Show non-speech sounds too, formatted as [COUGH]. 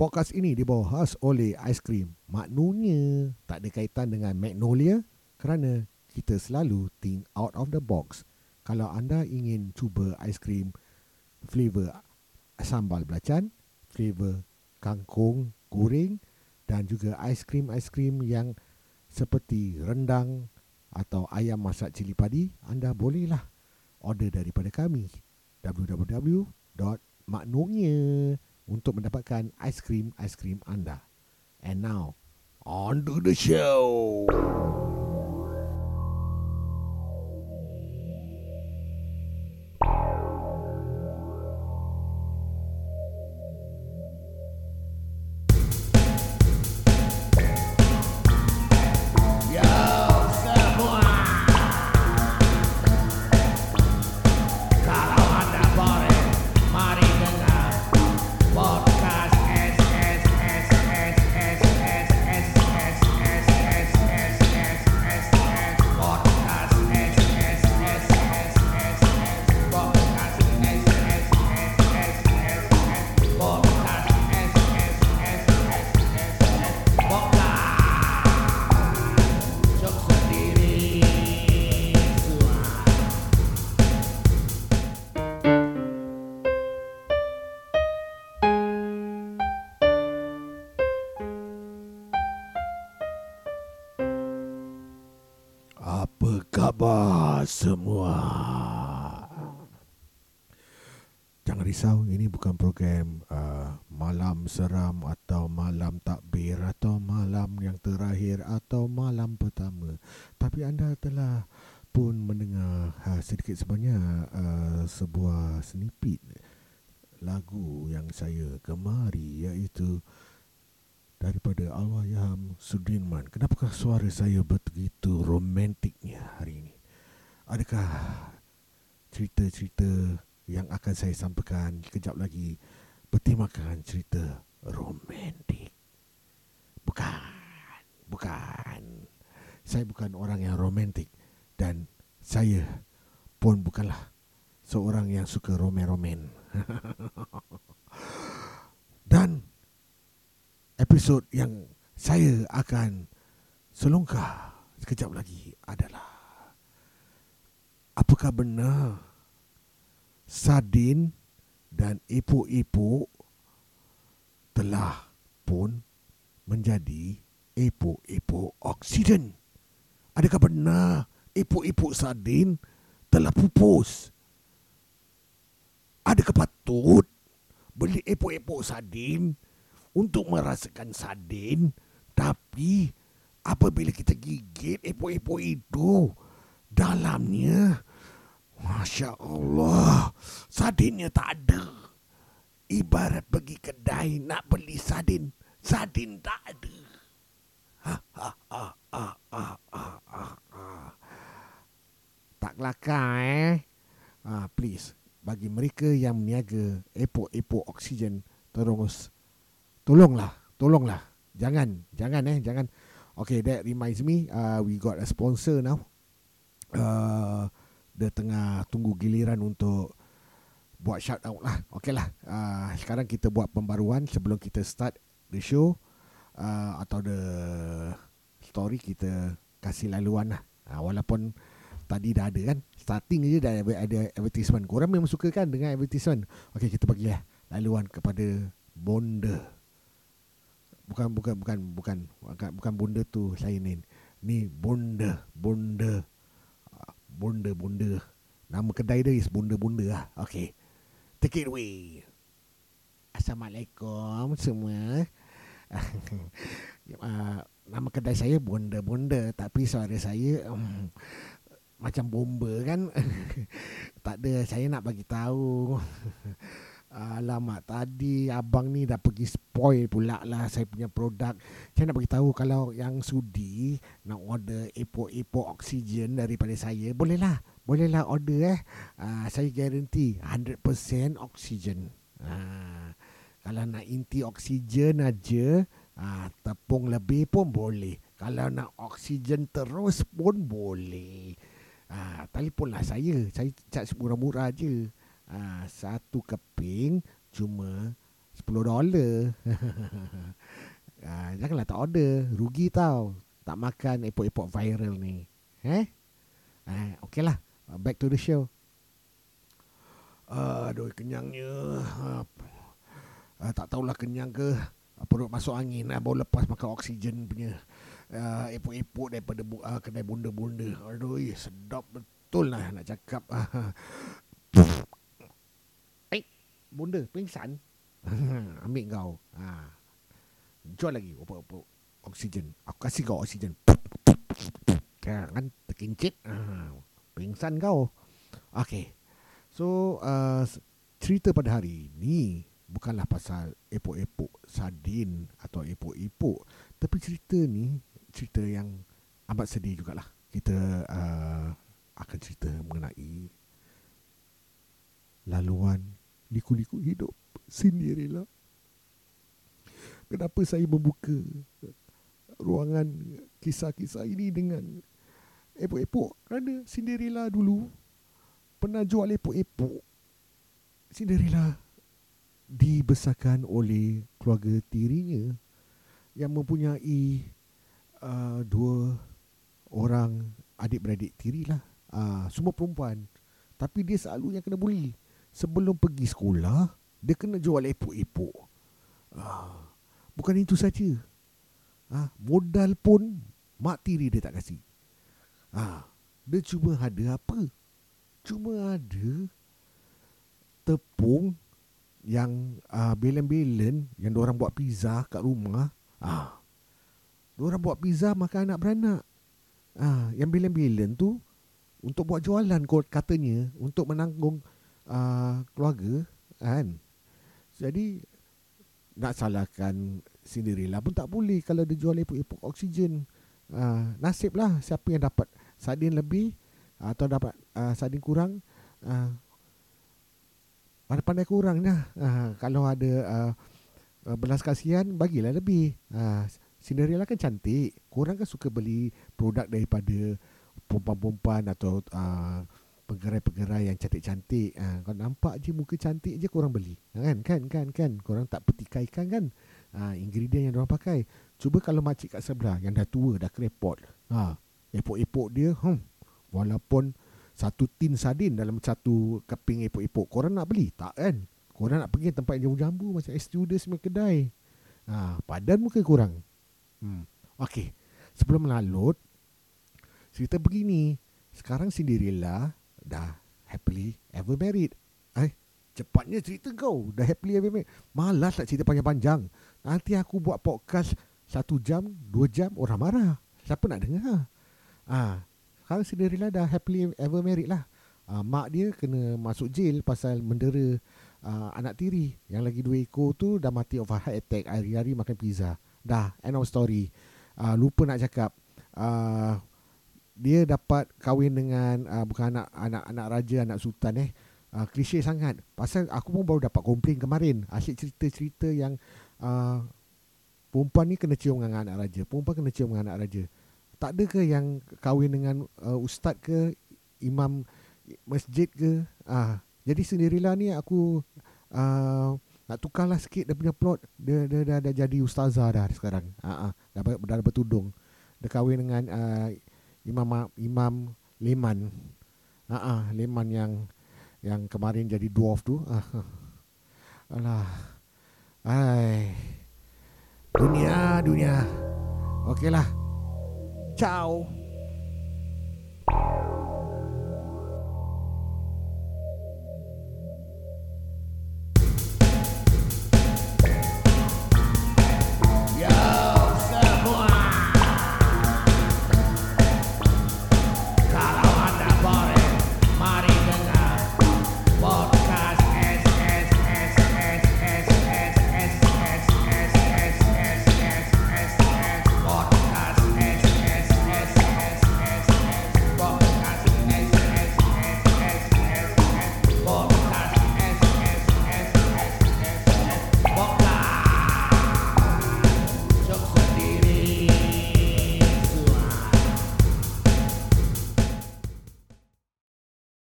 Podcast ini dibawa khas oleh aiskrim Maknanya tak ada kaitan dengan Magnolia kerana kita selalu think out of the box. Kalau anda ingin cuba aiskrim flavor sambal belacan, flavor kangkung goreng dan juga aiskrim-aiskrim yang seperti rendang atau ayam masak cili padi, anda bolehlah order daripada kami www.maknonya.com untuk mendapatkan aiskrim-aiskrim anda. And now, on to the show. Apa khabar semua? Jangan risau, ini bukan program uh, malam seram atau malam takbir atau malam yang terakhir atau malam pertama. Tapi anda telah pun mendengar uh, sedikit sebanyak uh, sebuah snippet lagu yang saya gemari iaitu daripada Allahyarham Sudirman. Kenapakah suara saya begitu romantiknya hari ini? Adakah cerita-cerita yang akan saya sampaikan kejap lagi bertemakan cerita romantik? Bukan. Bukan. Saya bukan orang yang romantik dan saya pun bukanlah seorang yang suka romen-romen. [LAUGHS] dan episod yang saya akan selongkar sekejap lagi adalah apakah benar sardin dan epok-epok telah pun menjadi epok-epok oksigen? Adakah benar epok-epok sardin telah pupus? Adakah patut beli epok-epok sardin untuk merasakan sardin. Tapi apabila kita gigit epok-epok itu dalamnya Masya Allah Sardinnya tak ada. Ibarat pergi kedai nak beli sardin Sardin tak ada. Ha, ha, ha, ha, ha, ha, ha, ha. Tak kelakar eh? Ha, Please Bagi mereka yang meniaga epok-epok oksigen Terus tolonglah, tolonglah. Jangan, jangan eh, jangan. Okay, that reminds me, uh, we got a sponsor now. Uh, dia tengah tunggu giliran untuk buat shout out lah. Okay lah, uh, sekarang kita buat pembaruan sebelum kita start the show. Uh, atau the story kita kasih laluan lah. Uh, walaupun tadi dah ada kan. Starting je dah ada advertisement. Korang memang suka kan dengan advertisement. Okay, kita bagi lah laluan kepada Bonda bukan bukan bukan bukan bukan bukan bunda tu lain ni. Ni bunda, bunda. Bunda bunda. Nama kedai dia is bunda bunda lah. Okay. Take it away. Assalamualaikum semua. uh, [LAUGHS] nama kedai saya bunda bunda tapi suara saya um, macam bomba kan. [LAUGHS] tak ada saya nak bagi tahu. [LAUGHS] Alamak tadi abang ni dah pergi spoil pula lah saya punya produk. Saya nak beritahu kalau yang sudi nak order epok-epok oksigen daripada saya, bolehlah. Bolehlah order eh. Uh, saya garanti 100% oksigen. Uh, kalau nak inti oksigen aja, uh, tepung lebih pun boleh. Kalau nak oksigen terus pun boleh. Uh, telefonlah saya. Saya cak murah-murah aje. Ha, satu keping cuma 10 dolar. [LAUGHS] ah, janganlah tak order. Rugi tau. Tak makan epok-epok viral ni. Eh? Ah, okay lah. Back to the show. Aduh, kenyangnya. Uh, tak tahulah kenyang ke. Perut masuk angin. Uh, baru lepas makan oksigen punya. Uh, epok-epok daripada uh, kedai bunda-bunda. Aduh, sedap betul lah nak cakap. Bunda, pingsan. [LAUGHS] Ambil kau. Ha. Jual lagi opok-opok oksigen. Aku kasih kau oksigen. Kan terkincit. Ha. Pingsan kau. Okay. So, uh, cerita pada hari ini bukanlah pasal epok-epok sardin atau epok-epok. Tapi cerita ni cerita yang amat sedih jugalah. Kita uh, akan cerita mengenai laluan liku-liku hidup Cinderella. Kenapa saya membuka ruangan kisah-kisah ini dengan epok-epok? Kerana Cinderella dulu pernah jual epok-epok. Cinderella dibesarkan oleh keluarga tirinya yang mempunyai uh, dua orang adik-beradik tiri lah. Uh, semua perempuan. Tapi dia selalu yang kena bully. Sebelum pergi sekolah, dia kena jual epok-epok. Ah, bukan itu saja. Ah, modal pun mak tiri dia tak kasih. Ah, dia cuma ada apa? Cuma ada tepung yang ah, belen-belen yang orang buat pizza kat rumah. Ah, orang buat pizza makan anak beranak. Ah, yang belen-belen tu untuk buat jualan katanya untuk menanggung uh, keluarga kan jadi nak salahkan Cinderella pun tak boleh kalau dia jual epok-epok oksigen. Uh, nasib lah siapa yang dapat sardin lebih atau dapat uh, sardin kurang. Uh, pandai-pandai kurang lah. Uh, kalau ada uh, belas kasihan, bagilah lebih. Uh, Cinderella kan cantik. Kurang kan suka beli produk daripada perempuan-perempuan atau uh, pegerai-pegerai yang cantik-cantik. Ha, kau nampak je muka cantik je korang beli. Kan? Kan? Kan? Kan? Korang tak petikaikan kan? Ha, ingredient yang orang pakai. Cuba kalau makcik kat sebelah yang dah tua, dah krepot. Ha, epok-epok dia, hmm, walaupun satu tin sardin dalam satu keping epok-epok, korang nak beli? Tak kan? Korang nak pergi tempat yang jambu macam stewardess punya kedai. Ha, padan muka korang. Hmm. Okey. Sebelum melalut, cerita begini. Sekarang Cinderella dah happily ever married. Eh, cepatnya cerita kau dah happily ever married. Malas nak cerita panjang-panjang. Nanti aku buat podcast satu jam, dua jam, orang marah. Siapa nak dengar? Ah, sekarang Cinderella dah happily ever married lah. Ah, mak dia kena masuk jail pasal mendera uh, anak tiri. Yang lagi dua ekor tu dah mati of a heart attack. Hari-hari makan pizza. Dah, end of story. Uh, lupa nak cakap. Uh, dia dapat kahwin dengan uh, bukan anak anak anak raja anak sultan eh. Uh, klise sangat. Pasal aku pun baru dapat komplain kemarin. Asyik cerita-cerita yang uh, perempuan ni kena cium dengan anak raja. Perempuan kena cium dengan anak raja. Tak ada ke yang kahwin dengan uh, ustaz ke imam masjid ke? Ah uh, jadi sendirilah ni aku uh, nak tukarlah sikit dia punya plot. Dia dia dah, dah jadi ustazah dah sekarang. Ah uh, uh, dah, dah bertudung. Dia kahwin dengan uh, Imam Imam Leman. Ah uh-uh, Leman yang yang kemarin jadi dwarf tu. Uh, alah. Ai. Dunia, dunia. Okeylah. Ciao.